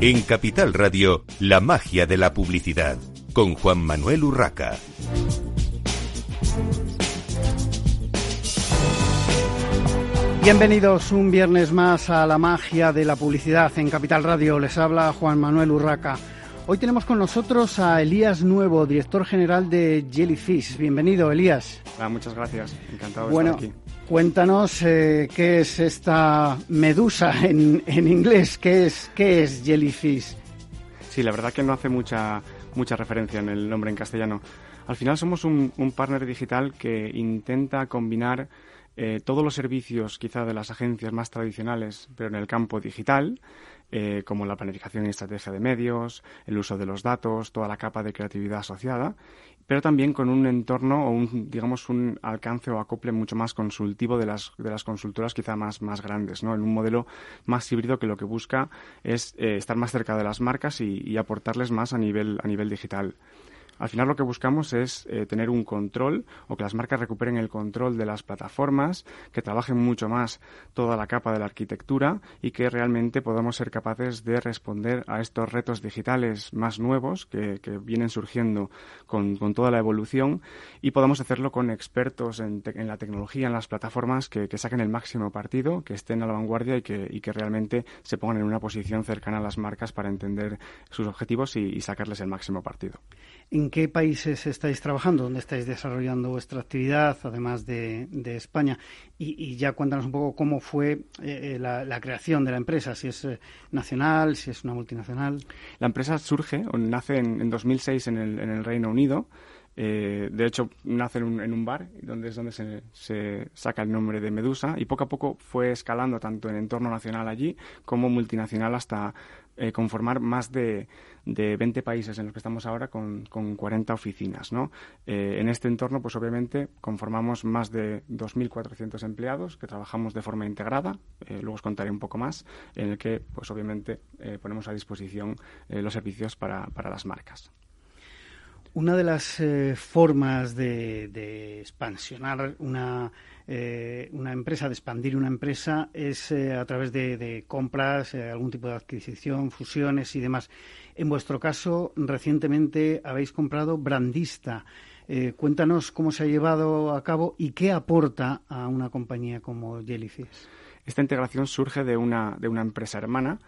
En Capital Radio, la magia de la publicidad, con Juan Manuel Urraca. Bienvenidos un viernes más a la magia de la publicidad en Capital Radio. Les habla Juan Manuel Urraca. Hoy tenemos con nosotros a Elías Nuevo, director general de Jellyfish. Bienvenido, Elías. muchas gracias. Encantado de estar aquí. Cuéntanos eh, qué es esta medusa en, inglés, ¿Qué es, qué es Jellyfish. Sí, la verdad que no hace mucha, mucha referencia en el nombre en castellano. Al final somos un, un partner digital que intenta combinar eh, todos los servicios quizá de las agencias más tradicionales, pero en el campo digital, eh, como la planificación y estrategia de medios, el uso de los datos, toda la capa de creatividad asociada, pero también con un entorno o un, digamos, un alcance o acople mucho más consultivo de las, de las consultoras quizá más, más grandes, ¿no? En un modelo más híbrido que lo que busca es eh, estar más cerca de las marcas y, y aportarles más a nivel, a nivel digital. Al final lo que buscamos es eh, tener un control o que las marcas recuperen el control de las plataformas, que trabajen mucho más toda la capa de la arquitectura y que realmente podamos ser capaces de responder a estos retos digitales más nuevos que, vienen surgiendo con, toda la evolución y podamos hacerlo con expertos en, la tecnología, en las plataformas que, saquen el máximo partido, que estén a la vanguardia y que, realmente se pongan en una posición cercana a las marcas para entender sus objetivos y, sacarles el máximo partido. ¿En qué países estáis trabajando? ¿Dónde estáis desarrollando vuestra actividad, además de, España? Y, ya cuéntanos un poco cómo fue eh, eh, la, creación de la empresa, si es eh, nacional, si es una multinacional. La empresa surge o nace en, 2006 en el, en el Reino Unido. de hecho, nace en un, en un, bar, donde es donde se, se, saca el nombre de Medusa, y poco a poco fue escalando tanto en entorno nacional allí como multinacional hasta eh, conformar más de, de, 20 países en los que estamos ahora con, con 40 oficinas. ¿no? Eh, en este entorno, pues obviamente, conformamos más de 2.400 empleados que trabajamos de forma integrada, eh, luego os contaré un poco más, en el que, pues obviamente, ponemos a disposición los servicios para, para las marcas. Una de las formas de, de, expansionar una eh, una empresa, de expandir una empresa, es eh, a través de, compras, eh, algún tipo de adquisición, fusiones y demás. En vuestro caso, recientemente habéis comprado Brandista. cuéntanos cómo se ha llevado a cabo y qué aporta a una compañía como Jellyfish. Esta integración surge de una, de una empresa hermana.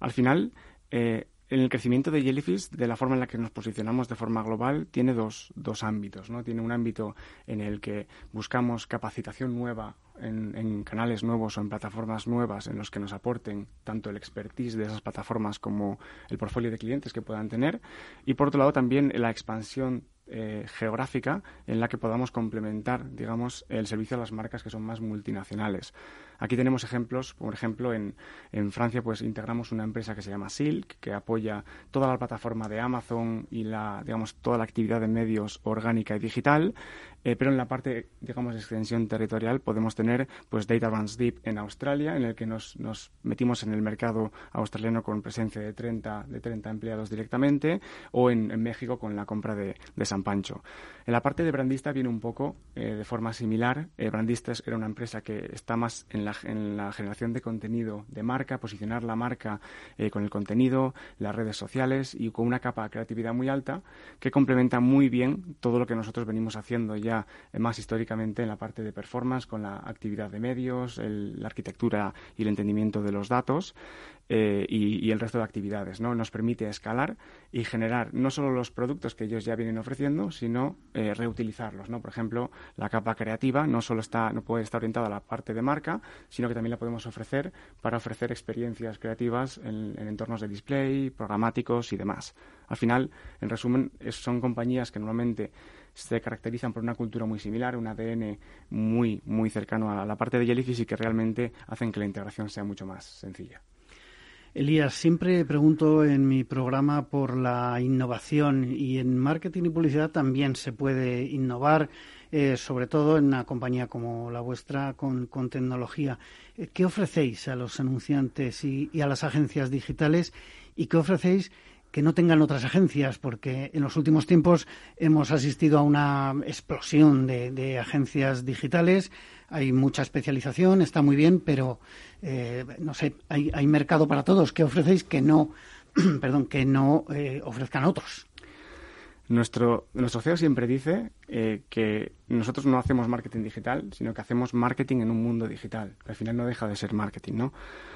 Al final, en el crecimiento de Jellyfish, de la forma en la que nos posicionamos de forma global, tiene dos, dos ámbitos. ¿no? Tiene un ámbito en el que buscamos capacitación nueva en, en, canales nuevos o en plataformas nuevas en los que nos aporten tanto el expertise de esas plataformas como el portfolio de clientes que puedan tener. Y por otro lado también la expansión eh, geográfica en la que podamos complementar, digamos, el servicio a las marcas que son más multinacionales. Aquí tenemos ejemplos, por ejemplo, en, en, Francia pues integramos una empresa que se llama Silk, que apoya toda la plataforma de Amazon y la, digamos, toda la actividad de medios orgánica y digital. Eh, pero en la parte, digamos, de extensión territorial podemos tener pues Data Runs Deep en Australia, en el que nos, nos metimos en el mercado australiano con presencia de 30, de 30 empleados directamente, o en, México con la compra de, de, San Pancho. En la parte de Brandista viene un poco eh, de forma similar. Eh, Brandista era una empresa que está más en la, en la generación de contenido de marca, posicionar la marca con el contenido, las redes sociales y con una capa de creatividad muy alta que complementa muy bien todo lo que nosotros venimos haciendo ya eh, más históricamente en la parte de performance con la actividad de medios, la arquitectura y el entendimiento de los datos eh, y, el resto de actividades. ¿no? Nos permite escalar y generar no solo los productos que ellos ya vienen ofreciendo, sino eh, reutilizarlos. ¿no? Por ejemplo, la capa creativa no solo está, no puede estar orientada a la parte de marca, sino que también la podemos ofrecer para ofrecer experiencias creativas en, en entornos de display, programáticos y demás. Al final, en resumen, son compañías que normalmente se caracterizan por una cultura muy similar, un ADN muy, muy cercano a la parte de Jellyfish y que realmente hacen que la integración sea mucho más sencilla. Elías, siempre pregunto en mi programa por la innovación y en marketing y publicidad también se puede innovar, eh, sobre todo en una compañía como la vuestra con, tecnología. Eh, ¿Qué ofrecéis a los anunciantes y, y a las agencias digitales y qué ofrecéis que no tengan otras agencias, porque en los últimos tiempos hemos asistido a una explosión de, agencias digitales. Hay mucha especialización, está muy bien, pero eh, no sé, hay, mercado para todos. ¿Qué ofrecéis que no perdón, que no eh, ofrezcan otros. Nuestro, nuestro CEO siempre dice eh, que nosotros no hacemos marketing digital, sino que hacemos marketing en un mundo digital. Al final no deja de ser marketing, ¿no?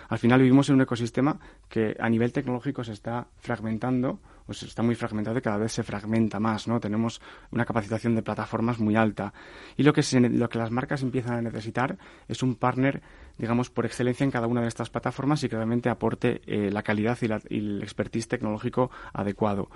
Al final vivimos en un ecosistema que a nivel tecnológico se está fragmentando, se está muy fragmentado y cada vez se fragmenta más, ¿no? Tenemos una capacitación de plataformas muy alta. Y lo que, lo que las marcas empiezan a necesitar es un partner digamos, por excelencia en cada una de estas plataformas y que realmente aporte eh, la calidad y, el expertise tecnológico adecuado.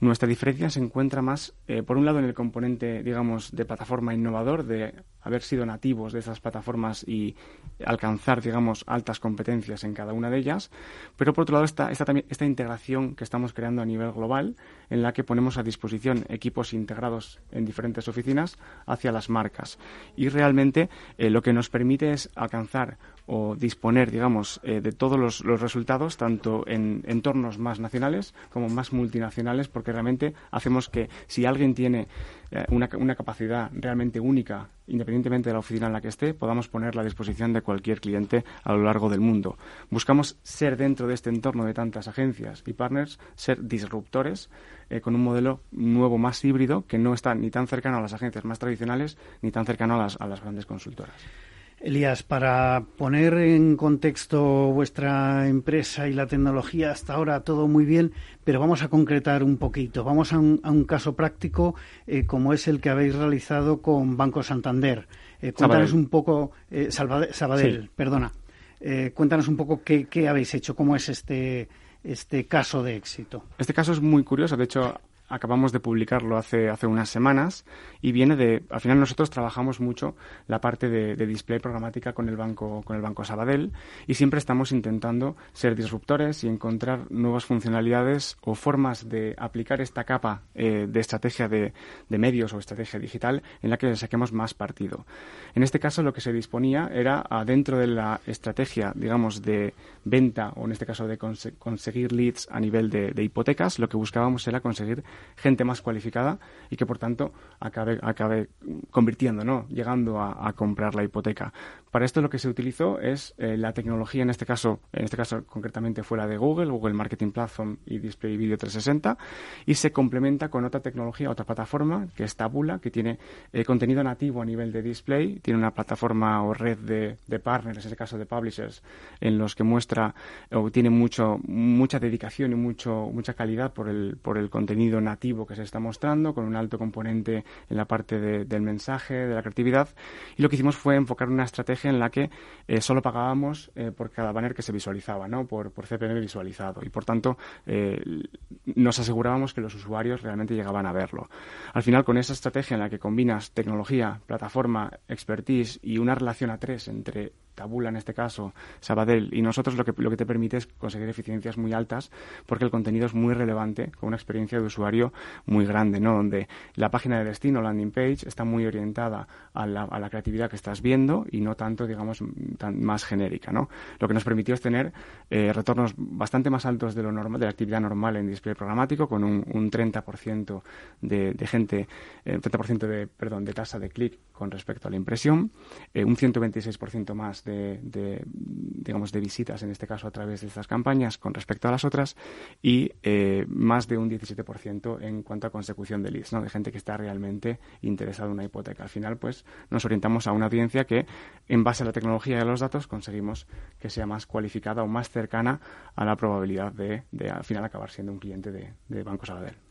Nuestra diferencia se encuentra más, eh, por un lado, en el componente, digamos, de plataforma innovador, de haber sido nativos de esas plataformas y alcanzar, digamos, altas competencias en cada una de ellas, pero por otro lado está, también esta integración que estamos creando a nivel global, en la que ponemos a disposición equipos integrados en diferentes oficinas hacia las marcas. Y realmente eh, lo que nos permite es alcanzar o disponer, digamos, eh, de todos los, resultados, tanto en entornos más nacionales como más multinacionales, porque realmente hacemos que si alguien tiene eh, una, capacidad realmente única, independientemente de la oficina en la que esté, podamos ponerla a disposición de cualquier cliente a lo largo del mundo. Buscamos ser dentro de este entorno de tantas agencias y partners, ser disruptores eh, con un modelo nuevo más híbrido que no está ni tan cercano a las agencias más tradicionales ni tan cercano a las grandes consultoras. Elías, para poner en contexto vuestra empresa y la tecnología, hasta ahora todo muy bien, pero vamos a concretar un poquito. Vamos a un, caso práctico eh, como es el que habéis realizado con Banco Santander. Eh, cuéntanos un poco, eh, Sabadell, perdona. Eh, cuéntanos un poco qué, qué habéis hecho, cómo es este, este caso de éxito. Este caso es muy curioso. De hecho, acabamos de publicarlo hace, hace unas semanas y viene de, al final nosotros trabajamos mucho la parte de, display programática con el banco, con el banco Sabadell y siempre estamos intentando ser disruptores y encontrar nuevas funcionalidades o formas de aplicar esta capa eh, de estrategia de, medios o estrategia digital en la que saquemos más partido. En este caso lo que se disponía era dentro de la estrategia, digamos, de venta o en este caso de conseguir leads a nivel de hipotecas, lo que buscábamos era conseguir gente más cualificada y que por tanto acabe, acabe convirtiendo, ¿no? llegando a, comprar la hipoteca. Para esto lo que se utilizó es eh, la tecnología, en este caso, en este caso concretamente fue la de Google, Google Marketing Platform y Display Video 360, y se complementa con otra tecnología, otra plataforma, que es Tabula, que tiene eh, contenido nativo a nivel de display, tiene una plataforma o red de, de partners, en este caso de publishers, en los que muestra o tiene mucho, mucha dedicación y mucho, mucha calidad por el, por el contenido nativo que se está mostrando, con un alto componente en la parte del mensaje, de la creatividad, y lo que hicimos fue enfocar una estrategia en la que eh, solo pagábamos eh, por cada banner que se visualizaba, ¿no? por, por CPM visualizado. Y por tanto, eh, nos asegurábamos que los usuarios realmente llegaban a verlo. Al final, con esa estrategia en la que combinas tecnología, plataforma, expertise y una relación a tres entre Tabula en este caso, Sabadell, y nosotros lo que, lo que te permite es conseguir eficiencias muy altas porque el contenido es muy relevante, con una experiencia de usuario muy grande, ¿no? Donde la página de destino, landing page, está muy orientada a la, a la creatividad que estás viendo y no tanto, digamos, tan, más genérica, ¿no? Lo que nos permitió es tener eh, retornos bastante más altos de lo normal, de la actividad normal en display programático, con un, un 30% de, de gente, eh, 30% de, perdón, de tasa de clic con respecto a la impresión, eh, un 126% más de, digamos, de visitas, en este caso a través de estas campañas con respecto a las otras, y eh, más de un 17% en cuanto a consecución de leads, ¿no? de gente que está realmente interesada en una hipoteca. Al final, pues, nos orientamos a una audiencia que, en base a la tecnología y a los datos, conseguimos que sea más cualificada o más cercana a la probabilidad de, al final, acabar siendo un cliente de, de Banco Sabadell.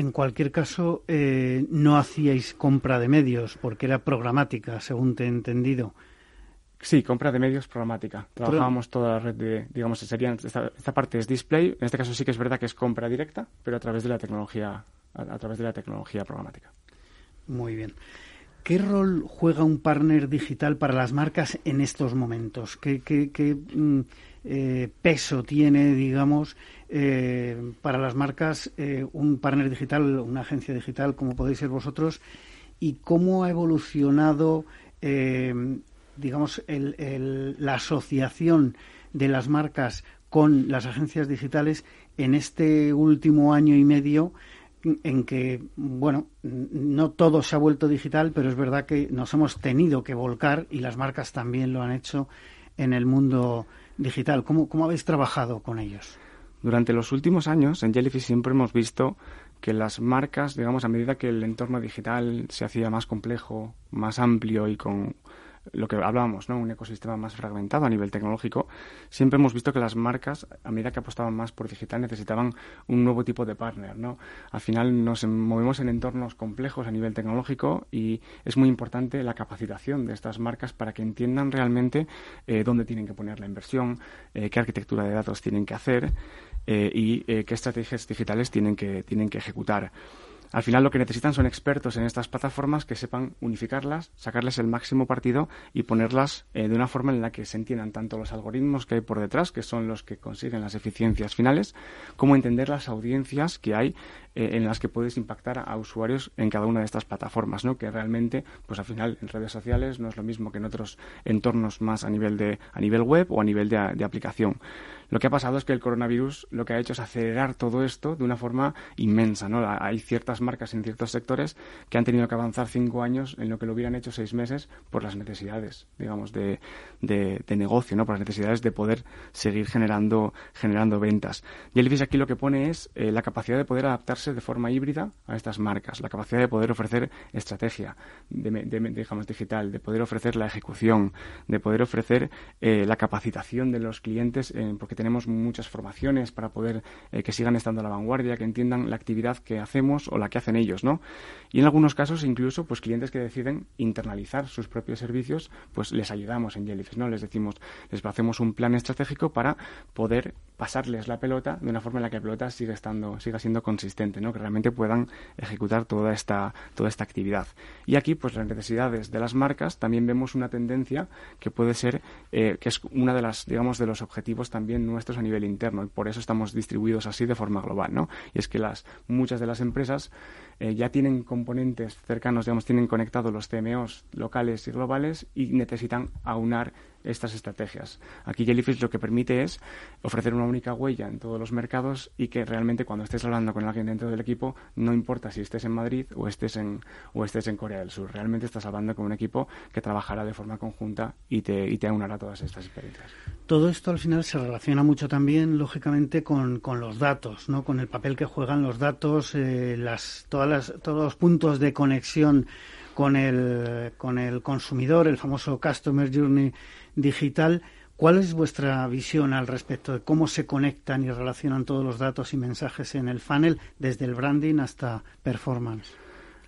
En cualquier caso, eh, no hacíais compra de medios porque era programática, según te he entendido. Sí, compra de medios programática. Trabajábamos toda la red de, digamos, serían, esta, parte es display, en este caso sí que es verdad que es compra directa, pero a través de la tecnología, a, través de la tecnología programática. Muy bien. ¿Qué rol juega un partner digital para las marcas en estos momentos? ¿Qué, qué, mm, eh, peso tiene, digamos, eh, para las marcas eh, un partner digital, una agencia digital como podéis ser vosotros? ¿Y cómo ha evolucionado digamos, la asociación de las marcas con las agencias digitales en este último año y medio en que, bueno, no todo se ha vuelto digital, pero es verdad que nos hemos tenido que volcar y las marcas también lo han hecho en el mundo digital. ¿Cómo, cómo habéis trabajado con ellos? Durante los últimos años en Jellyfish siempre hemos visto que las marcas, digamos, a medida que el entorno digital se hacía más complejo, más amplio y con lo que hablábamos, ¿no? Un ecosistema más fragmentado a nivel tecnológico, siempre hemos visto que las marcas, a medida que apostaban más por digital, necesitaban un nuevo tipo de partner, ¿no? Al final nos movemos en entornos complejos a nivel tecnológico y es muy importante la capacitación de estas marcas para que entiendan realmente eh, dónde tienen que poner la inversión, eh, qué arquitectura de datos tienen que hacer eh, y qué estrategias digitales tienen que, tienen que ejecutar. Al final lo que necesitan son expertos en estas plataformas que sepan unificarlas, sacarles el máximo partido y ponerlas eh, de una forma en la que se entiendan tanto los algoritmos que hay por detrás, que son los que consiguen las eficiencias finales, como entender las audiencias que hay eh, en las que puedes impactar a, usuarios en cada una de estas plataformas, ¿no? Que realmente, pues al final, en redes sociales no es lo mismo que en otros entornos más a nivel de a nivel web o a nivel de, aplicación. Lo que ha pasado es que el coronavirus lo que ha hecho es acelerar todo esto de una forma inmensa, ¿no? Hay ciertas marcas en ciertos sectores que han tenido que avanzar cinco años en lo que lo hubieran hecho seis meses por las necesidades, digamos, de, de, negocio, ¿no? Por las necesidades de poder seguir generando, generando ventas. Elvis aquí lo que pone es eh, la capacidad de poder adaptarse de forma híbrida a estas marcas, la capacidad de poder ofrecer estrategia de, digamos, digital, de poder ofrecer la ejecución, de poder ofrecer eh, la capacitación de los clientes, eh, porque tenemos muchas formaciones para poder eh, que sigan estando a la vanguardia, que entiendan la actividad que hacemos o la que hacen ellos, ¿no? Y en algunos casos incluso, pues clientes que deciden internalizar sus propios servicios, pues les ayudamos en Jellyfish, ¿no? Les decimos, les hacemos un plan estratégico para poder pasarles la pelota de una forma en la que la pelota siga estando, siga siendo consistente que realmente puedan ejecutar toda esta, toda esta actividad. Y aquí, pues las necesidades de las marcas, también vemos una tendencia que puede ser, eh, que es una de las, digamos, de los objetivos también nuestros a nivel interno, y por eso estamos distribuidos así de forma global, ¿no? Y es que las, muchas de las empresas eh, ya tienen componentes cercanos, digamos, tienen conectados los CMOs locales y globales y necesitan aunar estas estrategias. Aquí Jellyfish lo que permite es ofrecer una única huella en todos los mercados y que realmente cuando estés hablando con alguien dentro del equipo, no importa si estés en Madrid o estés en, o estés en Corea del Sur, realmente estás hablando con un equipo que trabajará de forma conjunta y te, y te aunará todas estas experiencias. Todo esto al final se relaciona mucho también, lógicamente, con, con los datos, ¿no? con el papel que juegan los datos, eh, las, todas las, todos los puntos de conexión con el, con el consumidor, el famoso Customer Journey digital. ¿Cuál es vuestra visión al respecto de cómo se conectan y relacionan todos los datos y mensajes en el funnel, desde el branding hasta performance?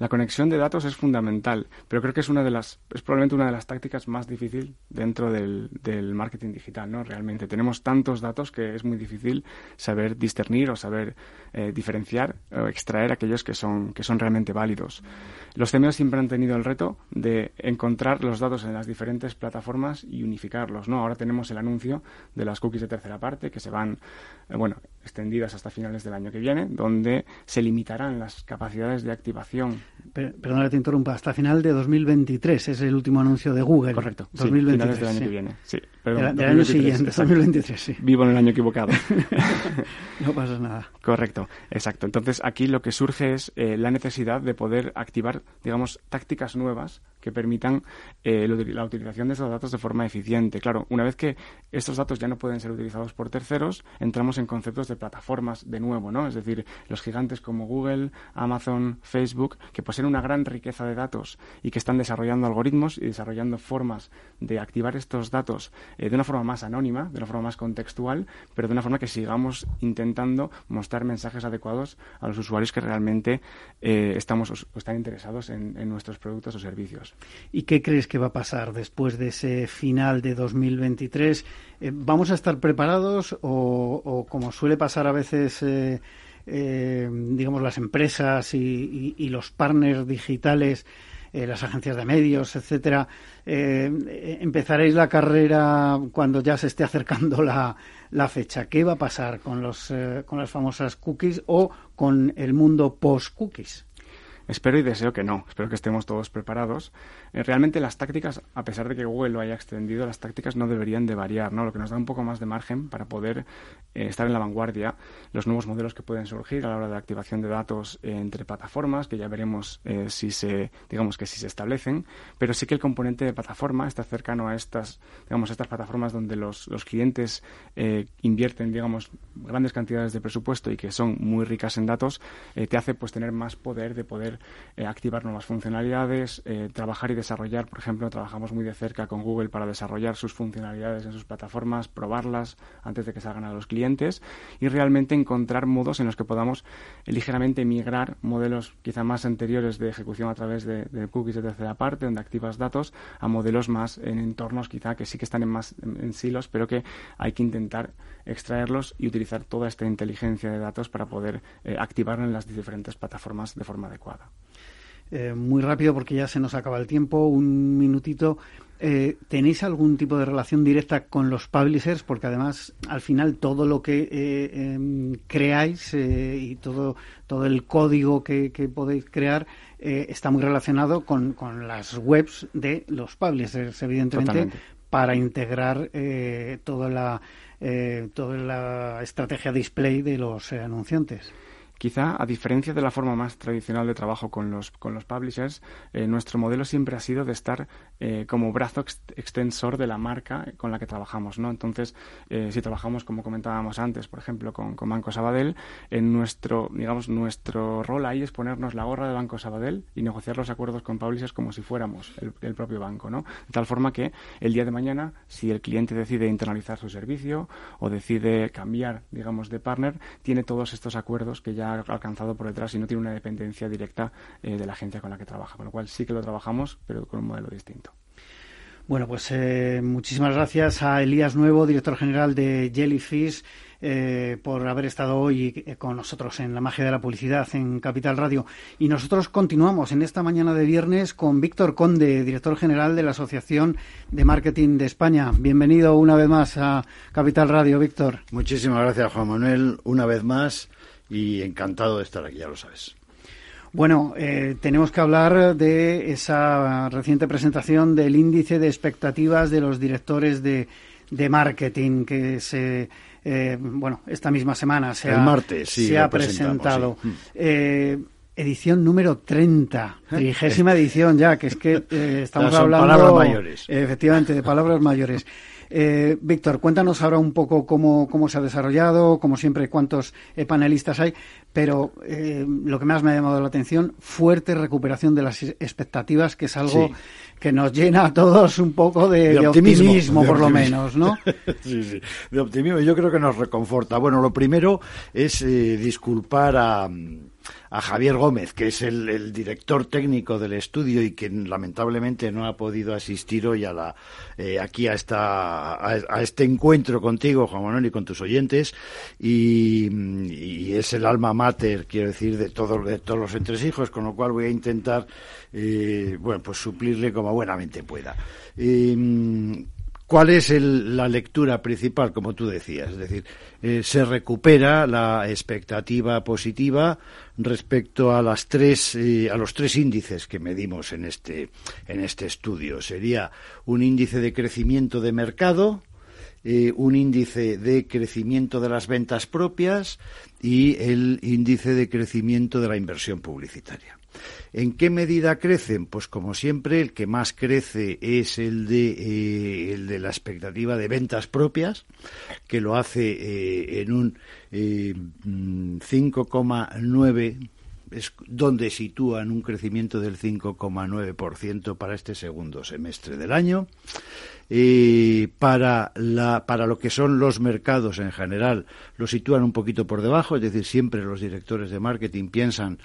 La conexión de datos es fundamental, pero creo que es una de las, es probablemente una de las tácticas más difíciles dentro del, del, marketing digital, ¿no? Realmente tenemos tantos datos que es muy difícil saber discernir o saber eh, diferenciar o extraer aquellos que son, que son realmente válidos. Los CMOs siempre han tenido el reto de encontrar los datos en las diferentes plataformas y unificarlos, ¿no? Ahora tenemos el anuncio de las cookies de tercera parte que se van, eh, bueno, extendidas hasta finales del año que viene, donde se limitarán las capacidades de activación Perdón, te interrumpa, hasta final de 2023 es el último anuncio de Google. Correcto, 2023, finales del año que viene. Sí, del, año siguiente, 2023, sí. Vivo en el año equivocado. no pasa nada. Correcto, exacto. Entonces aquí lo que surge es eh, la necesidad de poder activar, digamos, tácticas nuevas que permitan eh, la utilización de estos datos de forma eficiente. Claro, una vez que estos datos ya no pueden ser utilizados por terceros, entramos en conceptos de plataformas de nuevo, ¿no? Es decir, los gigantes como Google, Amazon, Facebook, que poseen una gran riqueza de datos y que están desarrollando algoritmos y desarrollando formas de activar estos datos eh, de una forma más anónima, de una forma más contextual, pero de una forma que sigamos intentando mostrar mensajes adecuados a los usuarios que realmente eh, estamos o están interesados en nuestros productos o servicios. ¿Y qué crees que va a pasar después de ese final de 2023? Eh, ¿Vamos a estar preparados o, como suele pasar a veces, eh, eh, digamos, las empresas y, los partners digitales? las agencias de medios, etcétera, empezaréis la carrera cuando ya se esté acercando la, la fecha. ¿Qué va a pasar con, los, con las famosas cookies o con el mundo post-cookies? Espero y deseo que no, espero que estemos todos preparados. Eh, realmente las tácticas, a pesar de que Google lo haya extendido, las tácticas no deberían de variar, ¿no? Lo que nos da un poco más de margen para poder eh, estar en la vanguardia, los nuevos modelos que pueden surgir a la hora de activación de datos entre plataformas, que ya veremos si se, digamos que si se establecen, pero sí que el componente de plataforma está cercano a estas, digamos, estas plataformas donde los, los clientes invierten, digamos, grandes cantidades de presupuesto y que son muy ricas en datos, te hace pues tener más poder de poder eh, activar nuevas funcionalidades, eh, trabajar y desarrollar. Por ejemplo, trabajamos muy de cerca con Google para desarrollar sus funcionalidades en sus plataformas, probarlas antes de que salgan a los clientes y realmente encontrar modos en los que podamos ligeramente migrar modelos quizá más anteriores de ejecución a través de, cookies de tercera parte, donde activas datos, a modelos más en entornos quizá que sí que están en más en, silos, pero que hay que intentar extraerlos y utilizar toda esta inteligencia de datos para poder eh, en las diferentes plataformas de forma adecuada. Eh, muy rápido porque ya se nos acaba el tiempo, un minutito. Eh, ¿Tenéis algún tipo de relación directa con los publishers? Porque además, al final, todo lo que eh, em, creáis y todo, todo el código que, podéis crear está muy relacionado con, las webs de los publishers, evidentemente, para integrar toda, la, toda la estrategia display de los anunciantes. Quizá, a diferencia de la forma más tradicional de trabajo con los, con los publishers, eh, nuestro modelo siempre ha sido de estar eh, como brazo extensor de la marca con la que trabajamos. ¿no? Entonces, eh, si trabajamos, como comentábamos antes, por ejemplo, con, Banco Sabadell, en nuestro, digamos, nuestro rol ahí es ponernos la gorra de Banco Sabadell y negociar los acuerdos con publishers como si fuéramos el, el propio banco. ¿no? De tal forma que el día de mañana, si el cliente decide internalizar su servicio o decide cambiar, digamos, de partner, tiene todos estos acuerdos que ya alcanzado por detrás y no tiene una dependencia directa eh, de la agencia con la que trabaja. Con lo cual sí que lo trabajamos, pero con un modelo distinto. Bueno, pues eh, muchísimas gracias a Elías Nuevo, director general de Jellyfish, eh, por haber estado hoy con nosotros en la magia de la publicidad en Capital Radio. Y nosotros continuamos en esta mañana de viernes con Víctor Conde, director general de la Asociación de Marketing de España. Bienvenido una vez más a Capital Radio, Víctor. Muchísimas gracias, Juan Manuel. Una vez más y encantado de estar aquí, ya lo sabes. Bueno, eh, tenemos que hablar de esa reciente presentación del índice de expectativas de los directores de, marketing que se, eh, bueno, esta misma semana se ha, se ha presentado. Eh, edición número 30, trigésima edición ya, que es que estamos hablando... palabras mayores. Efectivamente, de palabras mayores. Eh, Víctor, cuéntanos ahora un poco cómo, cómo se ha desarrollado, como siempre, cuántos eh, panelistas hay, pero eh, lo que más me ha llamado la atención, fuerte recuperación de las expectativas, que es algo que nos llena a todos un poco de, optimismo, por lo menos, ¿no? sí, sí, de optimismo. Yo creo que nos reconforta. Bueno, lo primero es disculpar a a Javier Gómez, que es el, director técnico del estudio y que lamentablemente no ha podido asistir hoy a la, eh, aquí a, esta, a, este encuentro contigo, Juan Manuel, y con tus oyentes. Y, es el alma mater, quiero decir, de, de todos los entresijos, con lo cual voy a intentar, eh, bueno, pues suplirle como buenamente pueda. ¿Cuál es la lectura principal, como tú decías? Es decir, eh, se recupera la expectativa positiva respecto a las tres, eh, a los tres índices que medimos en este, en este estudio. Sería un índice de crecimiento de mercado, eh, un índice de crecimiento de las ventas propias y el índice de crecimiento de la inversión publicitaria. ¿En qué medida crecen? Pues como siempre, el que más crece es el de, eh, el de la expectativa de ventas propias, que lo hace eh, en un 5,9 eh, es donde sitúan un crecimiento del 5,9% para este segundo semestre del año. la, para lo que son los mercados en general, lo sitúan un poquito por debajo, es decir, siempre los directores de marketing piensan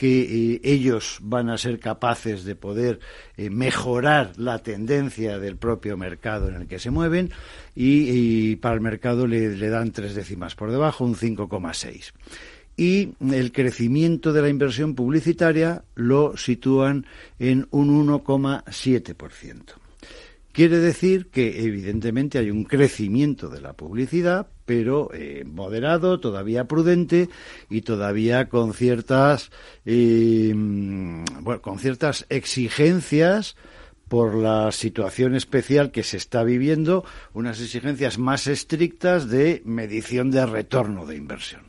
que eh, ellos van a ser capaces de poder eh, mejorar la tendencia del propio mercado en el que se mueven y, para el mercado le, le, dan tres décimas por debajo, un 5,6. Y el crecimiento de la inversión publicitaria lo sitúan en un 1,7%. Quiere decir que evidentemente hay un crecimiento de la publicidad, pero eh, moderado, todavía prudente y todavía con ciertas, eh, bueno, con ciertas exigencias por la situación especial que se está viviendo, unas exigencias más estrictas de medición de retorno de inversión.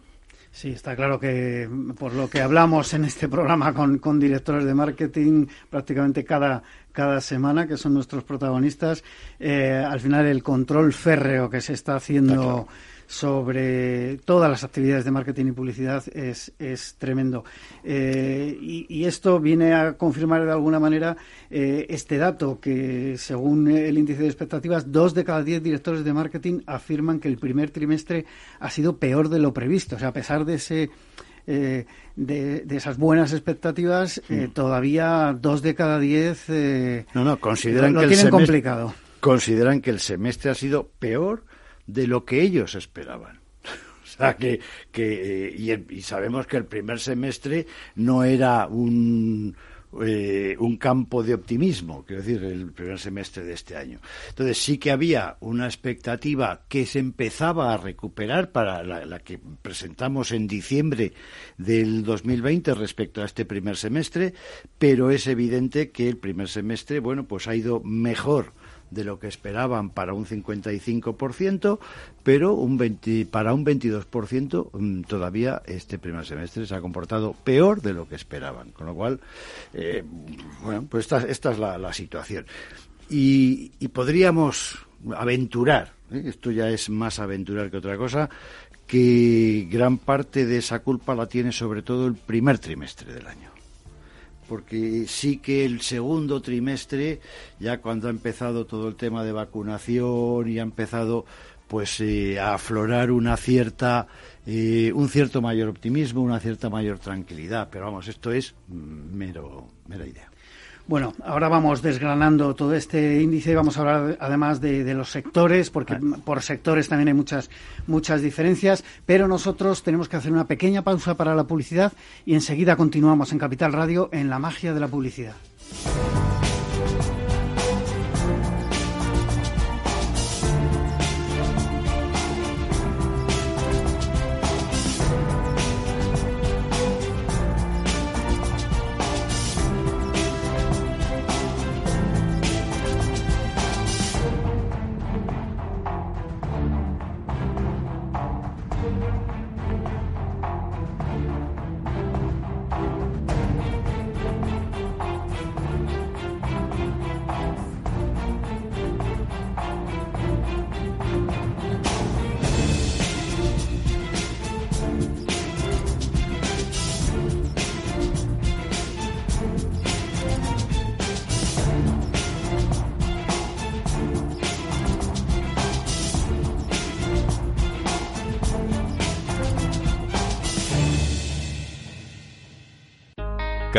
Sí, está claro que por lo que hablamos en este programa con, con directores de marketing prácticamente cada, cada semana, que son nuestros protagonistas, eh, al final el control férreo que se está haciendo sobre todas las actividades de marketing y publicidad es, es tremendo. Eh, y, esto viene a confirmar de alguna manera eh, este dato que, según el índice de expectativas, dos de cada diez directores de marketing afirman que el primer trimestre ha sido peor de lo previsto. O sea, a pesar de ese. Eh, de, esas buenas expectativas, todavía dos de cada diez no, no, consideran lo, que tienen el complicado. Consideran que el semestre ha sido peor de lo que ellos esperaban. o sea, que, que eh, y, sabemos que el primer semestre no era un, eh, un campo de optimismo, quiero decir, el primer semestre de este año. Entonces sí que había una expectativa que se empezaba a recuperar para la, la, que presentamos en diciembre del 2020 respecto a este primer semestre, pero es evidente que el primer semestre, bueno, pues ha ido mejor de lo que esperaban para un 55%, pero un 20, para un 22% mm, todavía este primer semestre se ha comportado peor de lo que esperaban. Con lo cual, eh, bueno, pues esta, esta es la, situación. Y, podríamos aventurar, ¿eh? esto ya es más aventurar que otra cosa, que gran parte de esa culpa la tiene sobre todo el primer trimestre del año porque sí que el segundo trimestre, ya cuando ha empezado todo el tema de vacunación y ha empezado pues eh, a aflorar una cierta eh, un cierto mayor optimismo, una cierta mayor tranquilidad, pero vamos, esto es mero mera idea. Bueno, ahora vamos desgranando todo este índice. Y vamos a hablar además de, los sectores, porque por sectores también hay muchas, muchas diferencias, pero nosotros tenemos que hacer una pequeña pausa para la publicidad y enseguida continuamos en Capital Radio en la magia de la publicidad.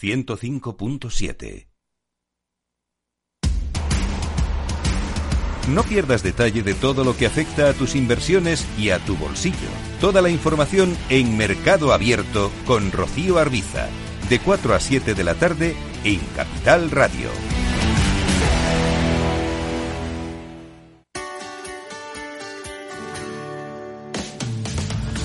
105.7. No pierdas detalle de todo lo que afecta a tus inversiones y a tu bolsillo. Toda la información en Mercado Abierto con Rocío Arbiza, de 4 a 7 de la tarde en Capital Radio.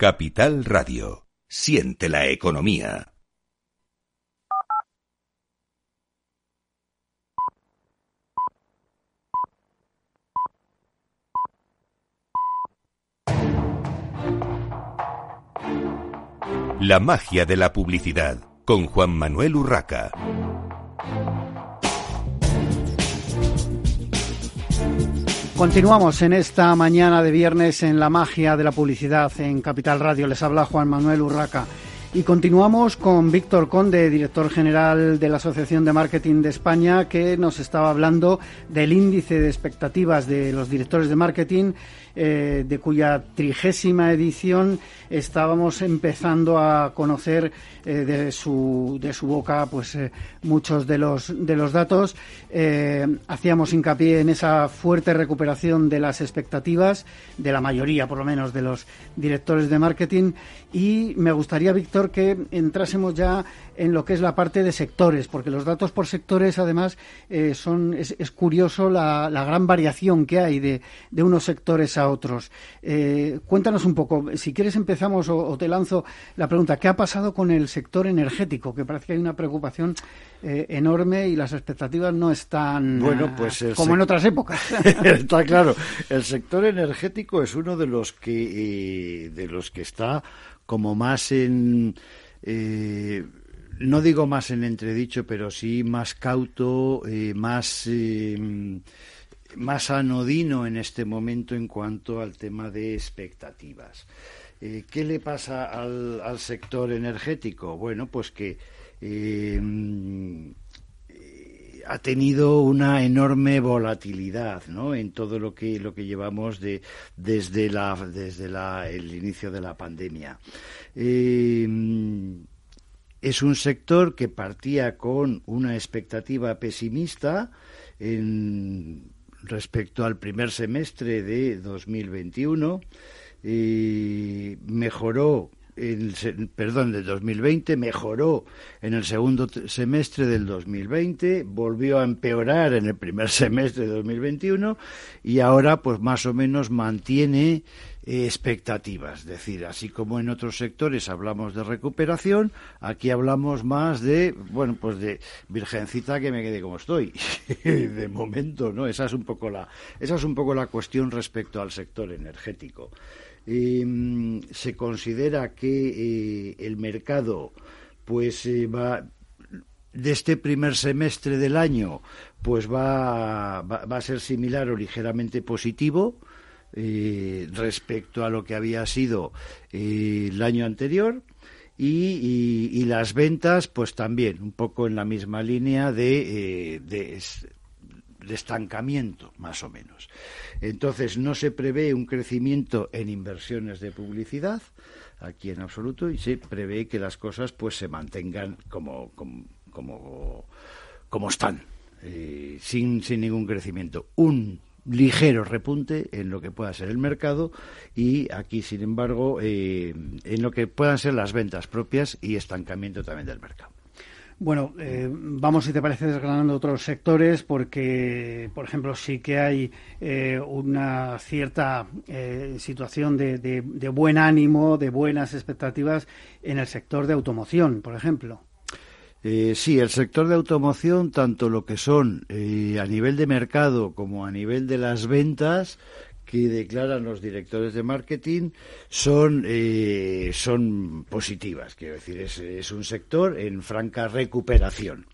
Capital Radio. Siente la economía. La magia de la publicidad con Juan Manuel Urraca. Continuamos en esta mañana de viernes en la magia de la publicidad en Capital Radio. Les habla Juan Manuel Urraca. Y continuamos con Víctor Conde, director general de la Asociación de Marketing de España, que nos estaba hablando del índice de expectativas de los directores de marketing eh, de cuya trigésima edición estábamos empezando a conocer eh, de, su, de su boca pues eh, muchos de los, de los datos. hacíamos hincapié en esa fuerte recuperación de las expectativas de la mayoría, por lo menos, de los directores de marketing. Y me gustaría, Víctor, que entrásemos ya en lo que es la parte de sectores, porque los datos por sectores, además, son es, curioso la, la, gran variación que hay de, de unos sectores a otros. Eh, cuéntanos un poco, si quieres empezamos o, te lanzo la pregunta, ¿qué ha pasado con el sector energético? Que parece que hay una preocupación eh, enorme y las expectativas no están bueno, pues como en otras épocas. está claro, el sector energético es uno de los que, eh, de los que está como más en... no digo más en entredicho, pero sí más cauto, más más anodino en este momento en cuanto al tema de expectativas. Eh, ¿Qué le pasa al, sector energético? Bueno, pues que eh, ha tenido una enorme volatilidad ¿no? en todo lo que lo que llevamos de, desde la desde la, el inicio de la pandemia eh, es un sector que partía con una expectativa pesimista en respecto al primer semestre de 2021 y mejoró el, perdón, del 2020, mejoró en el segundo semestre del 2020, volvió a empeorar en el primer semestre de 2021 y ahora pues más o menos mantiene expectativas. Es decir, así como en otros sectores hablamos de recuperación, aquí hablamos más de, bueno, pues de virgencita que me quede como estoy. de momento, ¿no? Esa es un poco la, esa es un poco la cuestión respecto al sector energético. Em, se considera que eh, el mercado, pues eh, va de este primer semestre del año, pues va, va, va a ser similar o ligeramente positivo eh, respecto a lo que había sido eh, el año anterior. Y, las ventas, pues también, un poco en la misma línea de, eh, de, estancamiento, más o menos. Entonces, no se prevé un crecimiento en inversiones de publicidad, aquí en absoluto, y se prevé que las cosas pues se mantengan como, como, como, están, sin, sin ningún crecimiento. Un ligero repunte en lo que pueda ser el mercado y aquí, sin embargo, eh, en lo que puedan ser las ventas propias y estancamiento también del mercado. Bueno, eh, vamos, si te parece, desgranando otros sectores, porque, por ejemplo, sí que hay eh, una cierta situación de, de buen ánimo, de buenas expectativas en el sector de automoción, por ejemplo. Eh, sí, el sector de automoción, tanto lo que son eh, a nivel de mercado como a nivel de las ventas que declaran los directores de marketing son, eh, son positivas. Quiero decir, es, es, un sector en franca recuperación.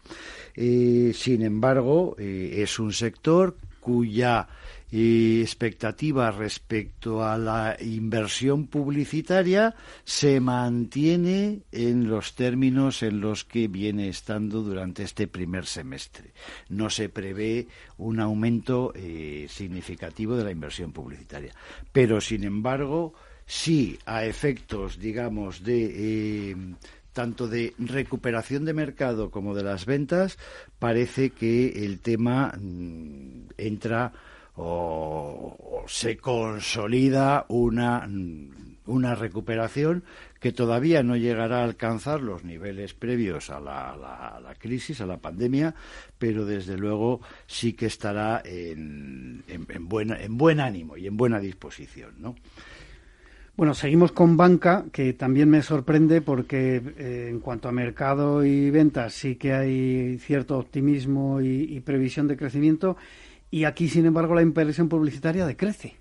sin embargo, es un sector cuya y expectativa respecto a la inversión publicitaria se mantiene en los términos en los que viene estando durante este primer semestre. No se prevé un aumento eh, significativo de la inversión publicitaria. Pero, sin embargo, sí a efectos, digamos, de eh, tanto de recuperación de mercado como de las ventas, parece que el tema mm, entra o, se consolida una, una recuperación que todavía no llegará a alcanzar los niveles previos a la, crisis, a la pandemia, pero desde luego sí que estará en, en, buen ánimo y en buena disposición, ¿no? Bueno, seguimos con banca, que también me sorprende porque eh, en cuanto a mercado y ventas sí que hay cierto optimismo y previsión de crecimiento y aquí, sin embargo, la inversión publicitaria decrece.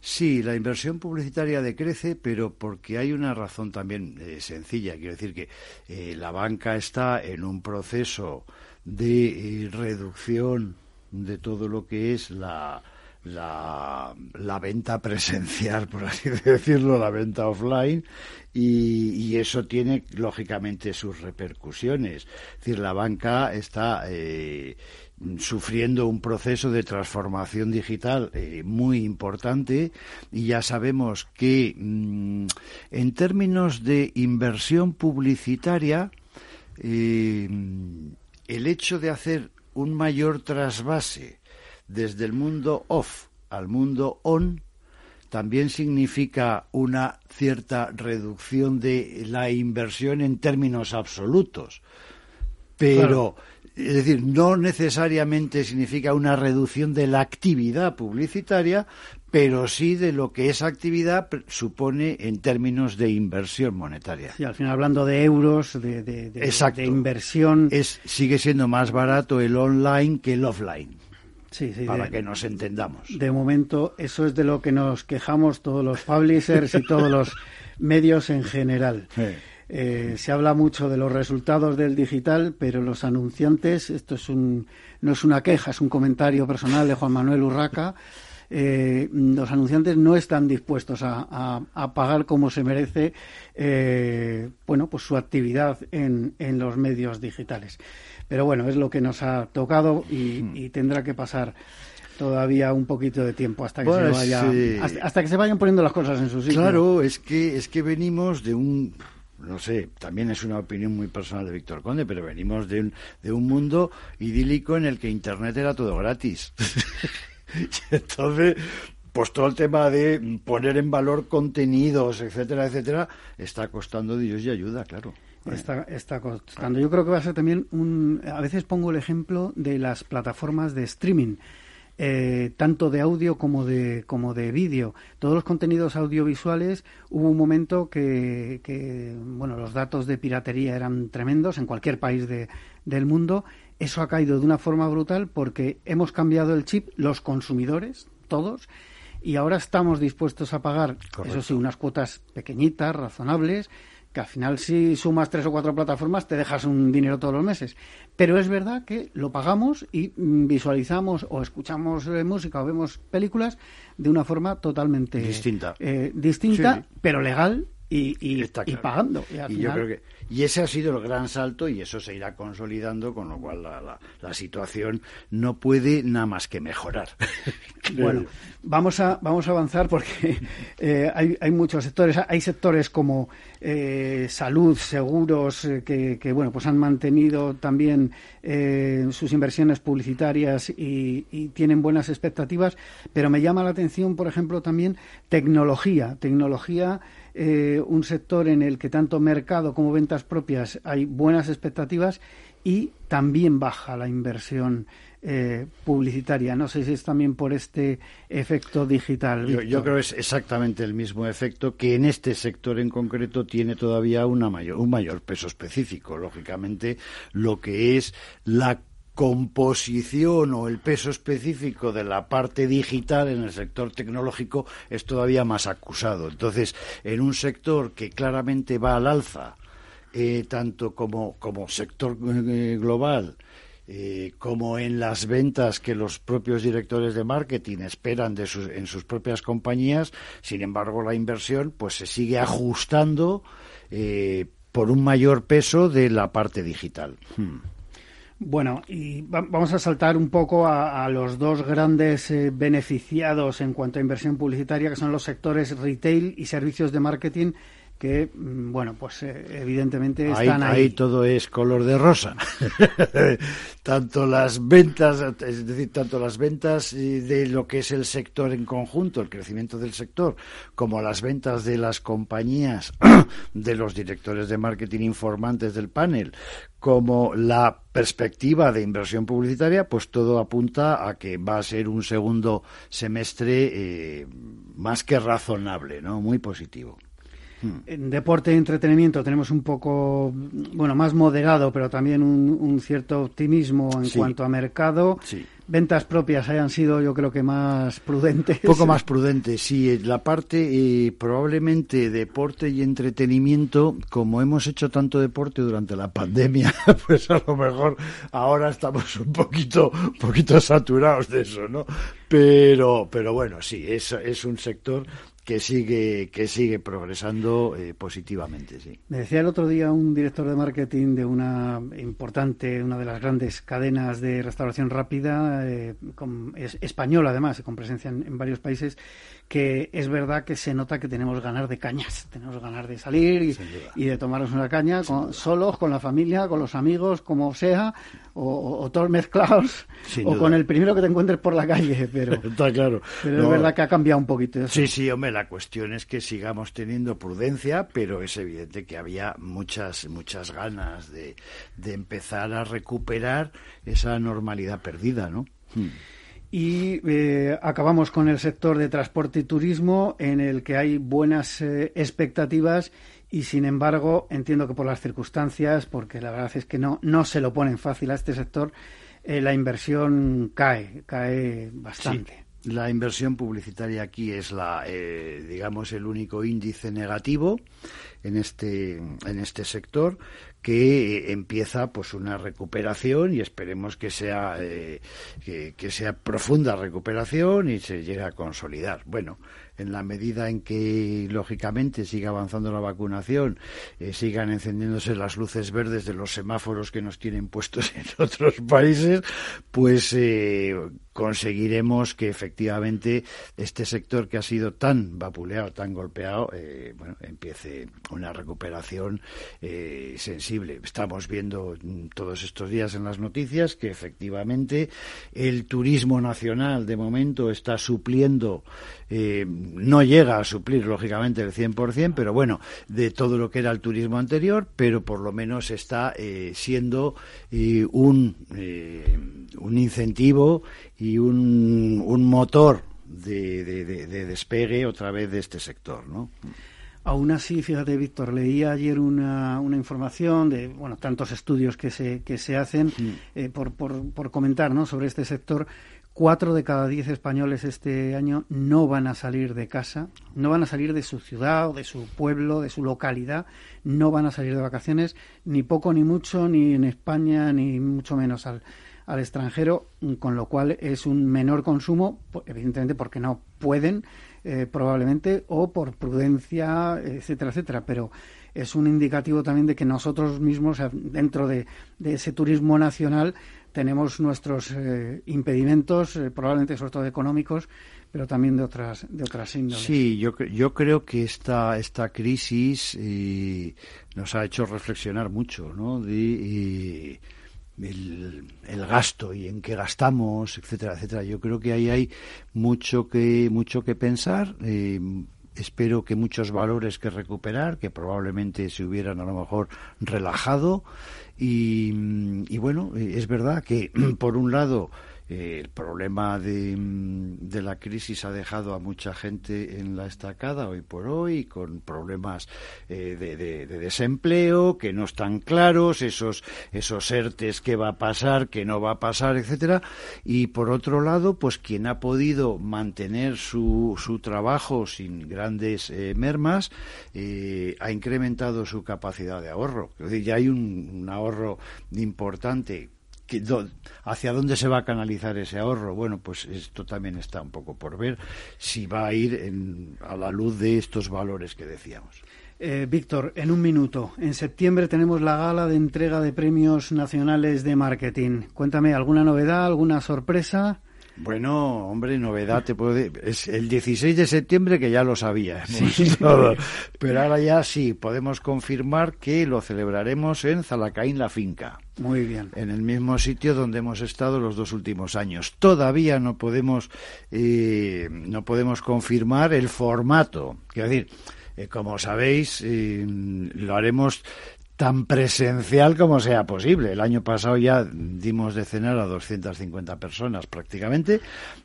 Sí, la inversión publicitaria decrece, pero porque hay una razón también eh, sencilla. Quiero decir que eh, la banca está en un proceso de eh, reducción de todo lo que es la, la, la, venta presencial, por así decirlo, la venta offline, y, eso tiene lógicamente sus repercusiones. Es decir, la banca está sufriendo un proceso de transformación digital eh, muy importante y ya sabemos que mm, en términos de inversión publicitaria eh, el hecho de hacer un mayor trasvase desde el mundo off al mundo on también significa una cierta reducción de la inversión en términos absolutos. Pero es decir, no necesariamente significa una reducción de la actividad publicitaria, pero sí de lo que esa actividad supone en términos de inversión monetaria. Sí, al final hablando de euros, de, de, de, inversión. Es, sigue siendo más barato el online que el offline. Sí, sí, para que nos entendamos. De momento, eso es de lo que nos quejamos todos los publishers y todos los medios en general. Eh, se habla mucho de los resultados del digital, pero los anunciantes, esto es un, no es una queja, es un comentario personal de Juan Manuel Urraca. Eh, los anunciantes no están dispuestos a, pagar como se merece eh, bueno pues su actividad en, en, los medios digitales pero bueno es lo que nos ha tocado y, hmm. tendrá que pasar todavía un poquito de tiempo hasta que se vaya hasta, que se vayan poniendo las cosas en su sitio claro es que es que venimos de un no sé, también es una opinión muy personal de Víctor Conde, pero venimos de un, de un mundo idílico en el que Internet era todo gratis. entonces, pues todo el tema de poner en valor contenidos, etcétera, etcétera, está costando Dios y ayuda, claro. Está, está costando. Yo creo que va a ser también un... A veces pongo el ejemplo de las plataformas de streaming. Eh, tanto de audio como de, como de vídeo. Todos los contenidos audiovisuales, hubo un momento que, bueno, los datos de piratería eran tremendos en cualquier país de, del mundo. Eso ha caído de una forma brutal porque hemos cambiado el chip, los consumidores, todos, y ahora estamos dispuestos a pagar, eso sí, unas cuotas pequeñitas, razonables, que al final si sumas tres o cuatro plataformas te dejas un dinero todos los meses. Pero es verdad que lo pagamos y mm, visualizamos o escuchamos eh, música o vemos películas de una forma totalmente distinta, eh, distinta pero legal y, y, pagando. Y, yo creo que y ese ha sido el gran salto y eso se irá consolidando, con lo cual la, la, situación no puede nada más que mejorar. bueno, vamos a, vamos a avanzar porque eh, hay, hay, muchos sectores. Hay sectores como eh, salud, seguros, eh, que, que, bueno, pues han mantenido también sus inversiones publicitarias y, y tienen buenas expectativas, pero me llama la atención, por ejemplo, también tecnología. Tecnología eh, un sector en el que tanto mercado como ventas propias hay buenas expectativas y también baja la inversión eh, publicitaria. No sé si es también por este efecto digital. Yo, creo que es exactamente el mismo efecto que en este sector en concreto tiene todavía una mayor, un mayor peso específico. Lógicamente, lo que es la composición o el peso específico de la parte digital en el sector tecnológico es todavía más acusado. Entonces, en un sector que claramente va al alza, eh, tanto como, como sector eh, global, eh, como en las ventas que los propios directores de marketing esperan de sus, en sus propias compañías, sin embargo la inversión pues se sigue ajustando por un mayor peso de la parte digital. Hmm. Bueno, y vamos a saltar un poco a, los dos grandes eh, beneficiados en cuanto a inversión publicitaria, que son los sectores retail y servicios de marketing, que, mm, bueno, pues eh, evidentemente están ahí, ahí. todo es color de rosa. tanto las ventas, es decir, tanto las ventas de lo que es el sector en conjunto, el crecimiento del sector, como las ventas de las compañías, de los directores de marketing informantes del panel, como la perspectiva de inversión publicitaria, pues todo apunta a que va a ser un segundo semestre eh, más que razonable, ¿no? Muy positivo. En deporte y entretenimiento tenemos un poco, bueno, más moderado, pero también un, cierto optimismo en cuanto a mercado. Ventas propias hayan sido, yo creo que más prudentes. Un poco más prudentes, sí. La parte eh, probablemente deporte y entretenimiento, como hemos hecho tanto deporte durante la pandemia, pues a lo mejor ahora estamos un poquito, un poquito saturados de eso, ¿no? Pero, pero bueno, sí, es, es un sector que sigue que sigue progresando eh, positivamente me decía el otro día un director de marketing de una importante una de las grandes cadenas de restauración rápida eh, es, española además con presencia en, varios países que es verdad que se nota que tenemos ganas de cañas tenemos ganas de salir y, de tomarnos una caña solos con la familia con los amigos como sea o, todos mezclados o con el primero que te encuentres por la calle pero está claro pero es verdad que ha cambiado un poquito eso. sí sí hombre la cuestión es que sigamos teniendo prudencia, pero es evidente que había muchas, muchas ganas de, empezar a recuperar esa normalidad perdida, ¿no? Hmm. Y eh, acabamos con el sector de transporte y turismo, en el que hay buenas eh, expectativas y, sin embargo, entiendo que por las circunstancias, porque la verdad es que no, no se lo ponen fácil a este sector, eh, la inversión cae, cae bastante. La inversión publicitaria aquí es la, eh, digamos, el único índice negativo en este, en este sector que empieza pues una recuperación y esperemos que sea eh, que, sea profunda recuperación y se llegue a consolidar. Bueno, en la medida en que, lógicamente, siga avanzando la vacunación, eh, sigan encendiéndose las luces verdes de los semáforos que nos tienen puestos en otros países, pues eh, conseguiremos que efectivamente este sector que ha sido tan vapuleado, tan golpeado, eh, bueno, empiece una recuperación sensible. Estamos viendo todos estos días en las noticias que efectivamente el turismo nacional de momento está supliendo eh, no llega a suplir, lógicamente, el 100%, pero bueno, de todo lo que era el turismo anterior, pero por lo menos está eh, siendo eh, un, un incentivo y un, un motor de, de, despegue otra vez de este sector, ¿no? Aún así, fíjate, Víctor, leí ayer una, una, información de bueno tantos estudios que se, que se hacen mm. por, por, por, comentar ¿no? sobre este sector Cuatro de cada diez españoles este año no van a salir de casa, no van a salir de su ciudad o de su pueblo, de su localidad, no van a salir de vacaciones, ni poco ni mucho, ni en España, ni mucho menos al, al extranjero, con lo cual es un menor consumo, evidentemente porque no pueden, eh, probablemente, o por prudencia, etcétera, etcétera, pero es un indicativo también de que nosotros mismos, dentro de, ese turismo nacional, tenemos nuestros eh, impedimentos, eh, probablemente sobre todo económicos, pero también de otras de otras índoles. Sí, yo, yo creo que esta esta crisis eh, nos ha hecho reflexionar mucho, ¿no? De, el, el, gasto y en qué gastamos, etcétera, etcétera. Yo creo que ahí hay mucho que mucho que pensar. Espero que muchos valores que recuperar, que probablemente se hubieran a lo mejor relajado. Y, bueno, eh, es verdad que por un lado eh, el problema de, de, la crisis ha dejado a mucha gente en la estacada hoy por hoy, con problemas eh, de, desempleo que no están claros, esos, esos ERTES que va a pasar, que no va a pasar, etcétera. Y por otro lado, pues quien ha podido mantener su, su trabajo sin grandes eh, mermas, ha incrementado su capacidad de ahorro. Es decir, ya hay un ahorro importante ¿Hacia dónde se va a canalizar ese ahorro? Bueno, pues esto también está un poco por ver si va a ir a la luz de estos valores que decíamos. Eh, Víctor, en un minuto. En septiembre tenemos la gala de entrega de premios nacionales de marketing. Cuéntame, ¿alguna novedad, alguna sorpresa? Bueno, hombre, novedad te puede. Es el 16 de septiembre que ya lo sabía. Pero ahora ya sí, podemos confirmar que lo celebraremos en Zalacaín la Finca. Muy bien. En el mismo sitio donde hemos estado los dos últimos años. Todavía no podemos, eh, no podemos confirmar el formato. Quiero decir, eh, como sabéis, eh, lo haremos tan presencial como sea posible. El año pasado ya dimos de cenar a 250 personas prácticamente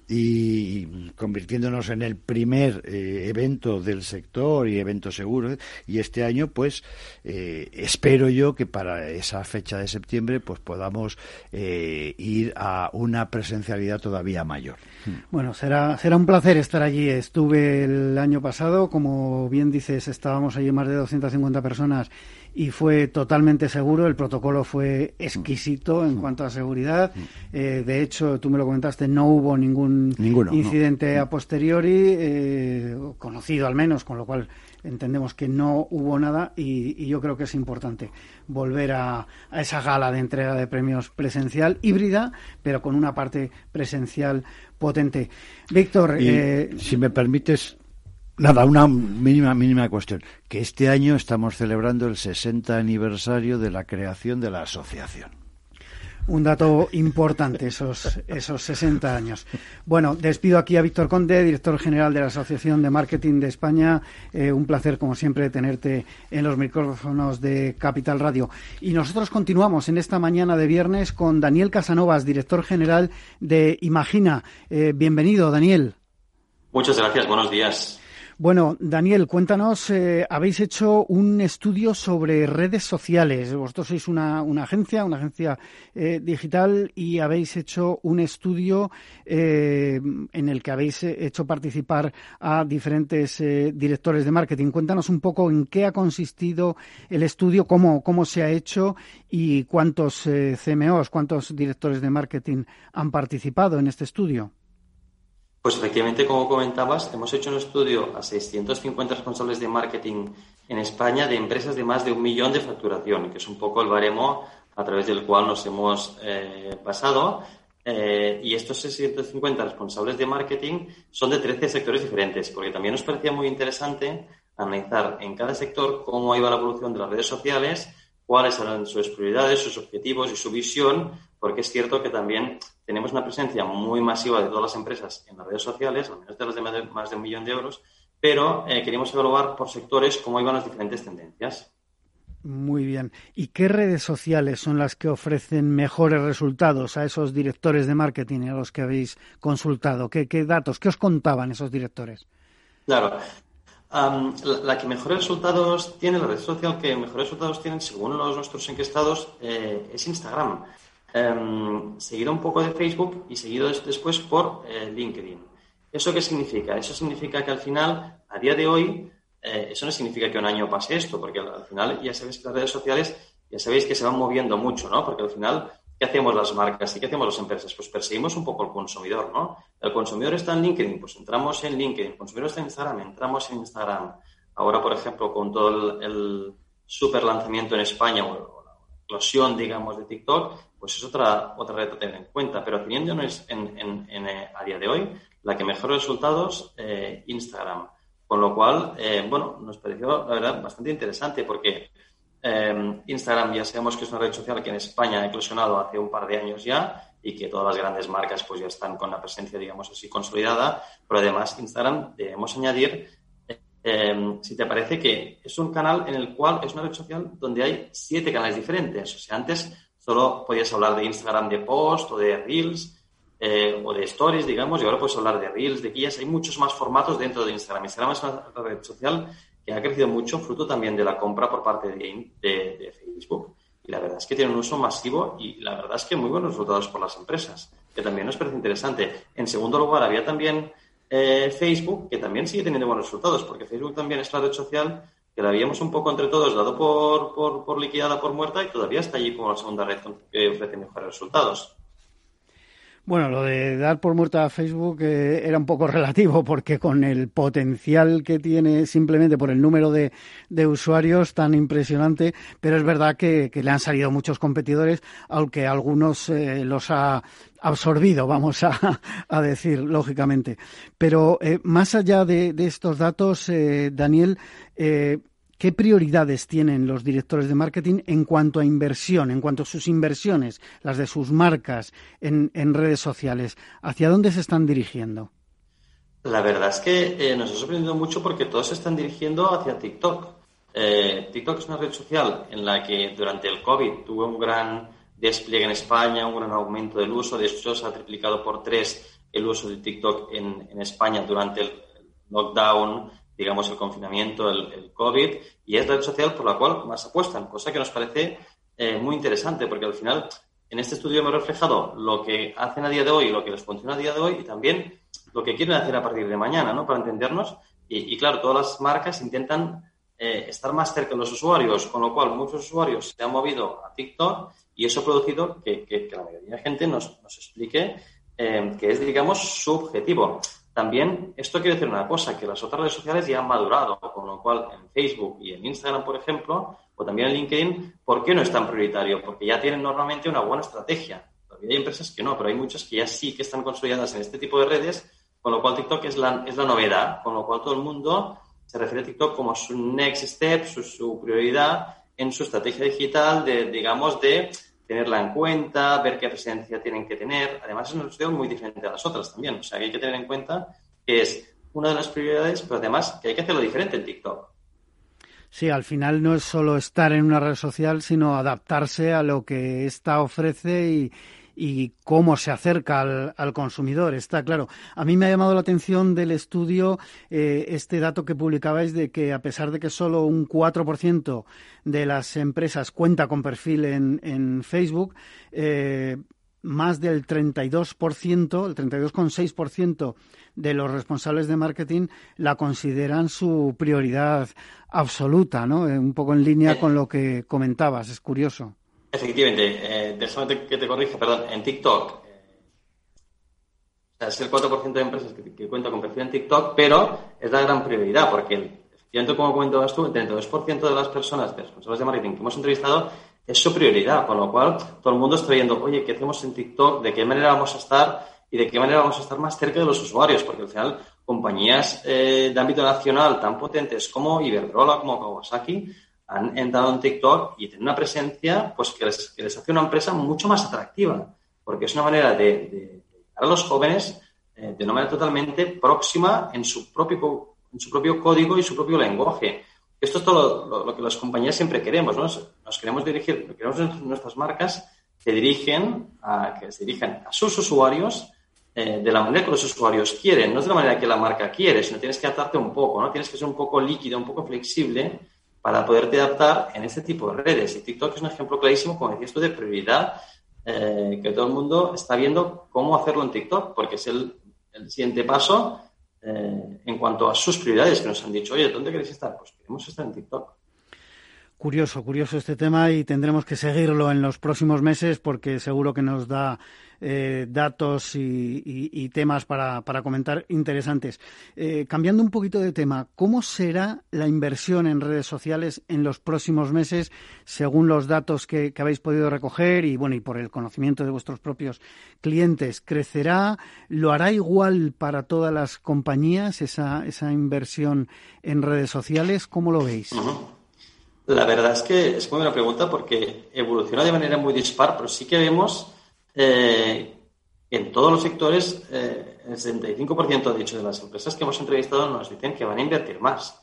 y convirtiéndonos en el primer eh, evento del sector y evento seguro. Y este año, pues, eh, espero yo que para esa fecha de septiembre, pues podamos eh, ir a una presencialidad todavía mayor. Bueno, será, será un placer estar allí. Estuve el año pasado, como bien dices, estábamos allí más de 250 personas y fue totalmente seguro. El protocolo fue exquisito en cuanto a seguridad. Eh, de hecho, tú me lo comentaste, no hubo ningún incidente a posteriori, eh, conocido al menos, con lo cual entendemos que no hubo nada y, yo creo que es importante volver a, esa gala de entrega de premios presencial híbrida, pero con una parte presencial potente. Víctor, eh, si me permites, Nada, una mínima, mínima cuestión. Que este año estamos celebrando el 60 aniversario de la creación de la asociación. Un dato importante, esos, esos 60 años. Bueno, despido aquí a Víctor Conde, director general de la Asociación de Marketing de España. Eh, un placer, como siempre, tenerte en los micrófonos de Capital Radio. Y nosotros continuamos en esta mañana de viernes con Daniel Casanovas, director general de Imagina. Eh, bienvenido, Daniel. Muchas gracias, buenos días. Bueno, Daniel, cuéntanos, eh, habéis hecho un estudio sobre redes sociales. Vosotros sois una, agencia, una agencia eh, digital y habéis hecho un estudio eh, en el que habéis hecho participar a diferentes directores de marketing. Cuéntanos un poco en qué ha consistido el estudio, cómo, cómo se ha hecho y cuántos CMOs, cuántos directores de marketing han participado en este estudio. Pues efectivamente, como comentabas, hemos hecho un estudio a 650 responsables de marketing en España de empresas de más de un millón de facturación, que es un poco el baremo a través del cual nos hemos eh, pasado. Eh, y estos 650 responsables de marketing son de 13 sectores diferentes, porque también nos parecía muy interesante analizar en cada sector cómo iba la evolución de las redes sociales, cuáles eran sus prioridades, sus objetivos y su visión, porque es cierto que también tenemos una presencia muy masiva de todas las empresas en las redes sociales, al menos de las de más de un millón de euros, pero eh, queríamos evaluar por sectores cómo iban las diferentes tendencias. Muy bien. ¿Y qué redes sociales son las que ofrecen mejores resultados a esos directores de marketing a los que habéis consultado? ¿Qué, datos, qué os contaban esos directores? Claro. la, que mejores resultados tiene, la red social que mejores resultados tienen, según los nuestros encuestados, eh, es Instagram. Em, seguido un poco de Facebook y seguido después por eh, LinkedIn. ¿Eso qué significa? Eso significa que al final, a día de hoy, eh, eso no significa que un año pase esto, porque al final ya sabéis que las redes sociales, ya sabéis que se van moviendo mucho, ¿no? Porque al final, ¿qué hacemos las marcas y qué hacemos las empresas? Pues perseguimos un poco al consumidor, ¿no? El consumidor está en LinkedIn, pues entramos en LinkedIn. El consumidor está en Instagram, entramos en Instagram. Ahora, por ejemplo, con todo el, el super lanzamiento en España o la explosión, digamos, de TikTok, pues es otra, otra red a tener en cuenta. Pero teniéndonos en, en, eh, a día de hoy, la que mejor resultados, eh, Instagram. Con lo cual, eh, bueno, nos pareció, la verdad, bastante interesante porque Instagram ya sabemos que es una red social que en España ha eclosionado hace un par de años ya y que todas las grandes marcas pues ya están con la presencia, digamos así, consolidada. Pero además, Instagram debemos añadir si te parece que es un canal en el cual es una red social donde hay siete canales diferentes. O sea, antes solo podías hablar de Instagram de post o de Reels eh, o de Stories, digamos, y ahora puedes hablar de Reels, de guías. Hay muchos más formatos dentro de Instagram. Instagram es una red social que ha crecido mucho, fruto también de la compra por parte de, Facebook. Y la verdad es que tiene un uso masivo y la verdad es que muy buenos resultados por las empresas, que también nos parece interesante. En segundo lugar, había también eh, Facebook, que también sigue teniendo buenos resultados, porque Facebook también es la red social que la habíamos un poco entre todos dado por, por, liquidada, por muerta, y todavía está allí como la segunda red que ofrece mejores resultados. Bueno, lo de dar por muerta a Facebook eh, era un poco relativo porque con el potencial que tiene simplemente por el número de, usuarios tan impresionante, pero es verdad que, le han salido muchos competidores, aunque algunos eh, los ha absorbido, vamos a, decir, lógicamente. Pero eh, más allá de, de estos datos, Daniel, ¿Qué prioridades tienen los directores de marketing en cuanto a inversión, en cuanto a sus inversiones, las de sus marcas en, redes sociales? ¿Hacia dónde se están dirigiendo? La verdad es que eh, nos ha sorprendido mucho porque todos se están dirigiendo hacia TikTok. Eh, TikTok es una red social en la que durante el COVID tuvo un gran despliegue en España, un gran aumento del uso. De hecho, se ha triplicado por tres el uso de TikTok en, en España durante el lockdown digamos, el confinamiento, el, COVID, y es la red social por la cual más apuestan, cosa que nos parece eh, muy interesante, porque al final en este estudio hemos reflejado lo que hacen a día de hoy, lo que les funciona a día de hoy y también lo que quieren hacer a partir de mañana, ¿no? Para entendernos. Y, claro, todas las marcas intentan eh, estar más cerca de los usuarios, con lo cual muchos usuarios se han movido a TikTok y eso ha producido que, la mayoría de gente nos, nos explique eh, que es, digamos, su objetivo. También esto quiere decir una cosa, que las otras redes sociales ya han madurado, con lo cual en Facebook y en Instagram, por ejemplo, o también en LinkedIn, ¿por qué no es tan prioritario? Porque ya tienen normalmente una buena estrategia. Todavía hay empresas que no, pero hay muchas que ya sí que están consolidadas en este tipo de redes, con lo cual TikTok es la, es la novedad, con lo cual todo el mundo se refiere a TikTok como su next step, su, su prioridad en su estrategia digital de, digamos, de tenerla en cuenta, ver qué presencia tienen que tener. Además, es una cuestión muy diferente a las otras también. O sea, que hay que tener en cuenta que es una de las prioridades, pero además que hay que hacerlo diferente en TikTok. Sí, al final no es solo estar en una red social, sino adaptarse a lo que ésta ofrece y, y cómo se acerca al, consumidor, está claro. A mí me ha llamado la atención del estudio eh, este dato que publicabais de que a pesar de que solo un 4% de las empresas cuenta con perfil en, Facebook, eh, más del 32%, el 32,6% de los responsables de marketing la consideran su prioridad absoluta, ¿no? Eh, un poco en línea con lo que comentabas, es curioso. Efectivamente, eh, déjame que te corrija, perdón, en TikTok eh, es el 4% de empresas que, que cuentan con perfil en TikTok, pero es la gran prioridad porque, efectivamente, como comentabas tú, el 32% de las personas, de responsables de marketing que hemos entrevistado, es su prioridad, con lo cual todo el mundo está viendo, oye, ¿qué hacemos en TikTok? ¿De qué manera vamos a estar? Y de qué manera vamos a estar más cerca de los usuarios, porque al final compañías eh, de ámbito nacional tan potentes como Iberdrola, como Kawasaki, han entrado en TikTok y tienen una presencia pues que les, hace una empresa mucho más atractiva, porque es una manera de, de a los jóvenes eh, de una manera totalmente próxima en su propio en su propio código y su propio lenguaje. Esto es todo lo, que las compañías siempre queremos, ¿no? Nos queremos dirigir, queremos nuestras marcas que dirigen a, que se dirijan a sus usuarios eh, de la manera que los usuarios quieren, no es de la manera que la marca quiere, sino tienes que adaptarte un poco, ¿no? Tienes que ser un poco líquido, un poco flexible para poderte adaptar en este tipo de redes. Y TikTok es un ejemplo clarísimo, como decías tú, de prioridad, eh, que todo el mundo está viendo cómo hacerlo en TikTok, porque es el, siguiente paso eh, en cuanto a sus prioridades, que nos han dicho, oye, ¿dónde queréis estar? Pues queremos estar en TikTok. Curioso, curioso este tema y tendremos que seguirlo en los próximos meses porque seguro que nos da eh, datos y, temas para, comentar interesantes. Eh, cambiando un poquito de tema, ¿cómo será la inversión en redes sociales en los próximos meses según los datos que, habéis podido recoger y bueno y por el conocimiento de vuestros propios clientes? ¿Crecerá? ¿Lo hará igual para todas las compañías esa inversión en redes sociales? ¿Cómo lo veis? La verdad es que es muy buena pregunta porque evoluciona de manera muy dispar, pero sí que vemos eh, en todos los sectores, eh, el 75% de hecho de las empresas que hemos entrevistado nos dicen que van a invertir más.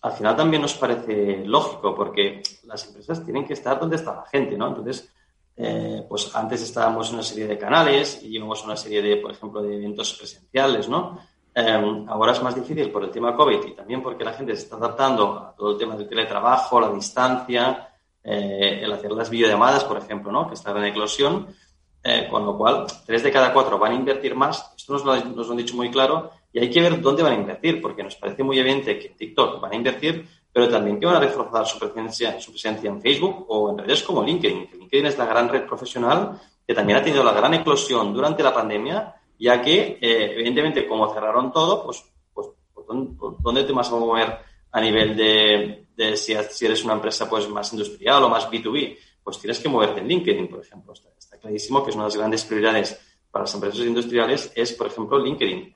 Al final también nos parece lógico porque las empresas tienen que estar donde está la gente, ¿no? Entonces, eh, pues antes estábamos en una serie de canales y llevamos una serie de, por ejemplo, de eventos presenciales, ¿no? ahora es más difícil por el tema COVID y también porque la gente se está adaptando a todo el tema del teletrabajo, la distancia, el hacer las videollamadas, por ejemplo, ¿no? Que está en eclosión. Eh, con lo cual, tres de cada cuatro van a invertir más. Esto nos lo, nos lo, han dicho muy claro y hay que ver dónde van a invertir, porque nos parece muy evidente que en TikTok van a invertir, pero también que van a reforzar su presencia, su presencia en Facebook o en redes como LinkedIn. LinkedIn es la gran red profesional que también ha tenido la gran eclosión durante la pandemia, ya que, eh, evidentemente, como cerraron todo, pues, pues, pues ¿dónde te vas a mover a nivel de, de si, eres una empresa pues más industrial o más B2B? Pues tienes que moverte en LinkedIn, por ejemplo. Está clarísimo que es una de las grandes prioridades para las empresas industriales es, por ejemplo, LinkedIn.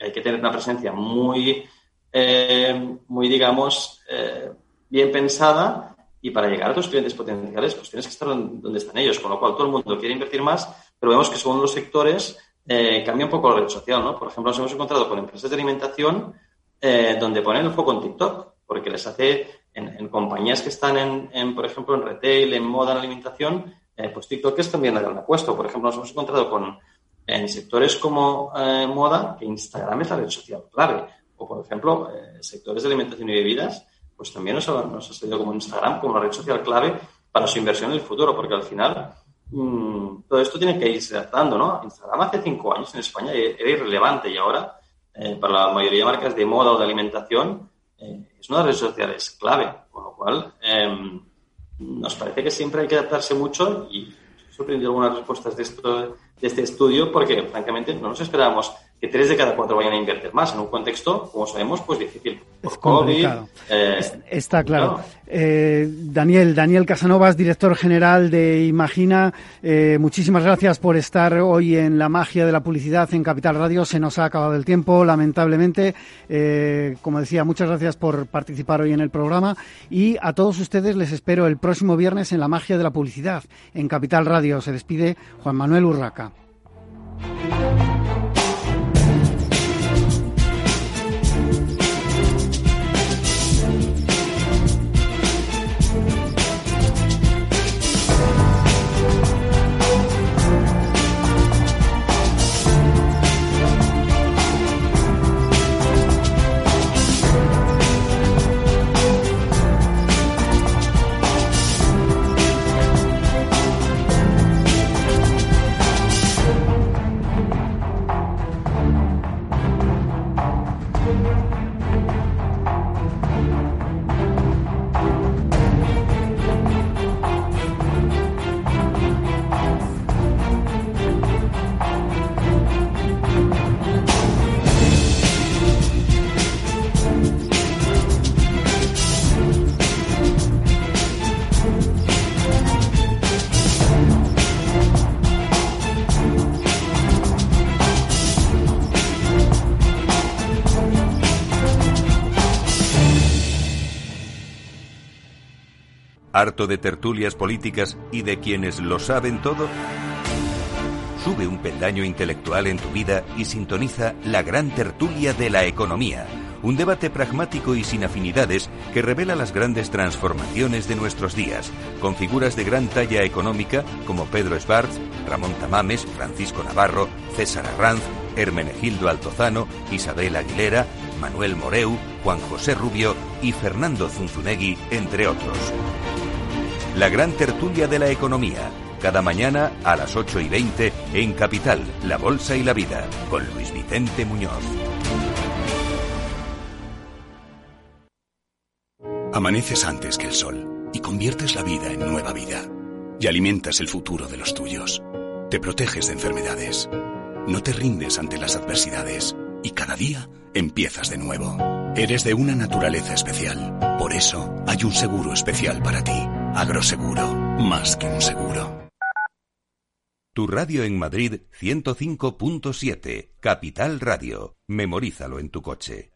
Hay que tener una presencia muy, eh, muy digamos, eh, bien pensada y para llegar a tus clientes potenciales, pues tienes que estar donde están ellos, con lo cual todo el mundo quiere invertir más, pero vemos que según los sectores eh, cambia un poco la red social, ¿no? Por ejemplo, nos hemos encontrado con empresas de alimentación donde ponen el foco en TikTok, porque les hace, en, compañías que están en, en, por ejemplo, en retail, en moda, en alimentación, eh, pues TikTok es también la gran apuesta. Por ejemplo, nos hemos encontrado con en sectores como eh, moda que Instagram es la red social clave. O, por ejemplo, eh, sectores de alimentación y bebidas, pues también nos ha, nos ha salido como Instagram como una red social clave para su inversión en el futuro, porque al final mmm, todo esto tiene que irse adaptando, ¿no? Instagram hace cinco años en España era irrelevante y ahora, para la mayoría de marcas de moda o de alimentación, es una de las redes sociales clave, con lo cual em, nos parece que siempre hay que adaptarse mucho y sorprendido algunas respuestas de, esto, de este estudio porque, francamente, no nos esperábamos que tres de cada cuatro vayan a invertir más en un contexto, como sabemos, pues difícil. es complicado. Eh, está claro. Eh, Daniel, Daniel Casanovas, director general de Imagina, eh, muchísimas gracias por estar hoy en la magia de la publicidad en Capital Radio. Se nos ha acabado el tiempo, lamentablemente. como decía, muchas gracias por participar hoy en el programa y a todos ustedes les espero el próximo viernes en la magia de la publicidad en Capital Radio. Se despide Juan Manuel Urraca. ¿Harto de tertulias políticas y de quienes lo saben todo? Sube un peldaño intelectual en tu vida y sintoniza la gran tertulia de la economía. Un debate pragmático y sin afinidades que revela las grandes transformaciones de nuestros días, con figuras de gran talla económica como Pedro Schwartz, Ramón Tamames, Francisco Navarro, César Arranz, Hermenegildo Altozano, Isabel Aguilera, Manuel Moreu, Juan José Rubio y Fernando Zunzunegui, entre otros. La gran tertulia de la economía, cada mañana a las 8 y 20 en Capital, La Bolsa y la Vida, con Luis Vicente Muñoz. Amaneces antes que el sol y conviertes la vida en nueva vida. Y alimentas el futuro de los tuyos. Te proteges de enfermedades. No te rindes ante las adversidades. Y cada día empiezas de nuevo. Eres de una naturaleza especial. Por eso hay un seguro especial para ti. Agroseguro, más que un seguro. Tu radio en Madrid 105.7, Capital Radio. Memorízalo en tu coche.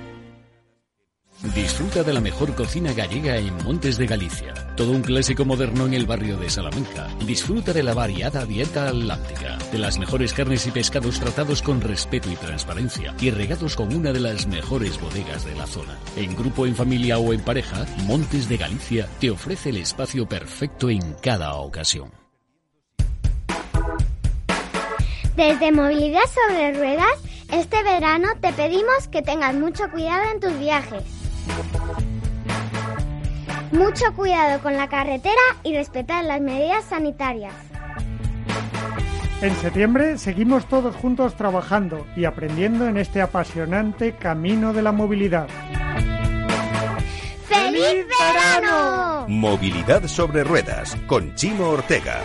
Disfruta de la mejor cocina gallega en Montes de Galicia. Todo un clásico moderno en el barrio de Salamanca. Disfruta de la variada dieta atlántica, de las mejores carnes y pescados tratados con respeto y transparencia y regados con una de las mejores bodegas de la zona. En grupo, en familia o en pareja, Montes de Galicia te ofrece el espacio perfecto en cada ocasión. Desde Movilidad sobre Ruedas, este verano te pedimos que tengas mucho cuidado en tus viajes. Mucho cuidado con la carretera y respetar las medidas sanitarias. En septiembre seguimos todos juntos trabajando y aprendiendo en este apasionante camino de la movilidad. ¡Feliz verano! Movilidad sobre ruedas con Chimo Ortega.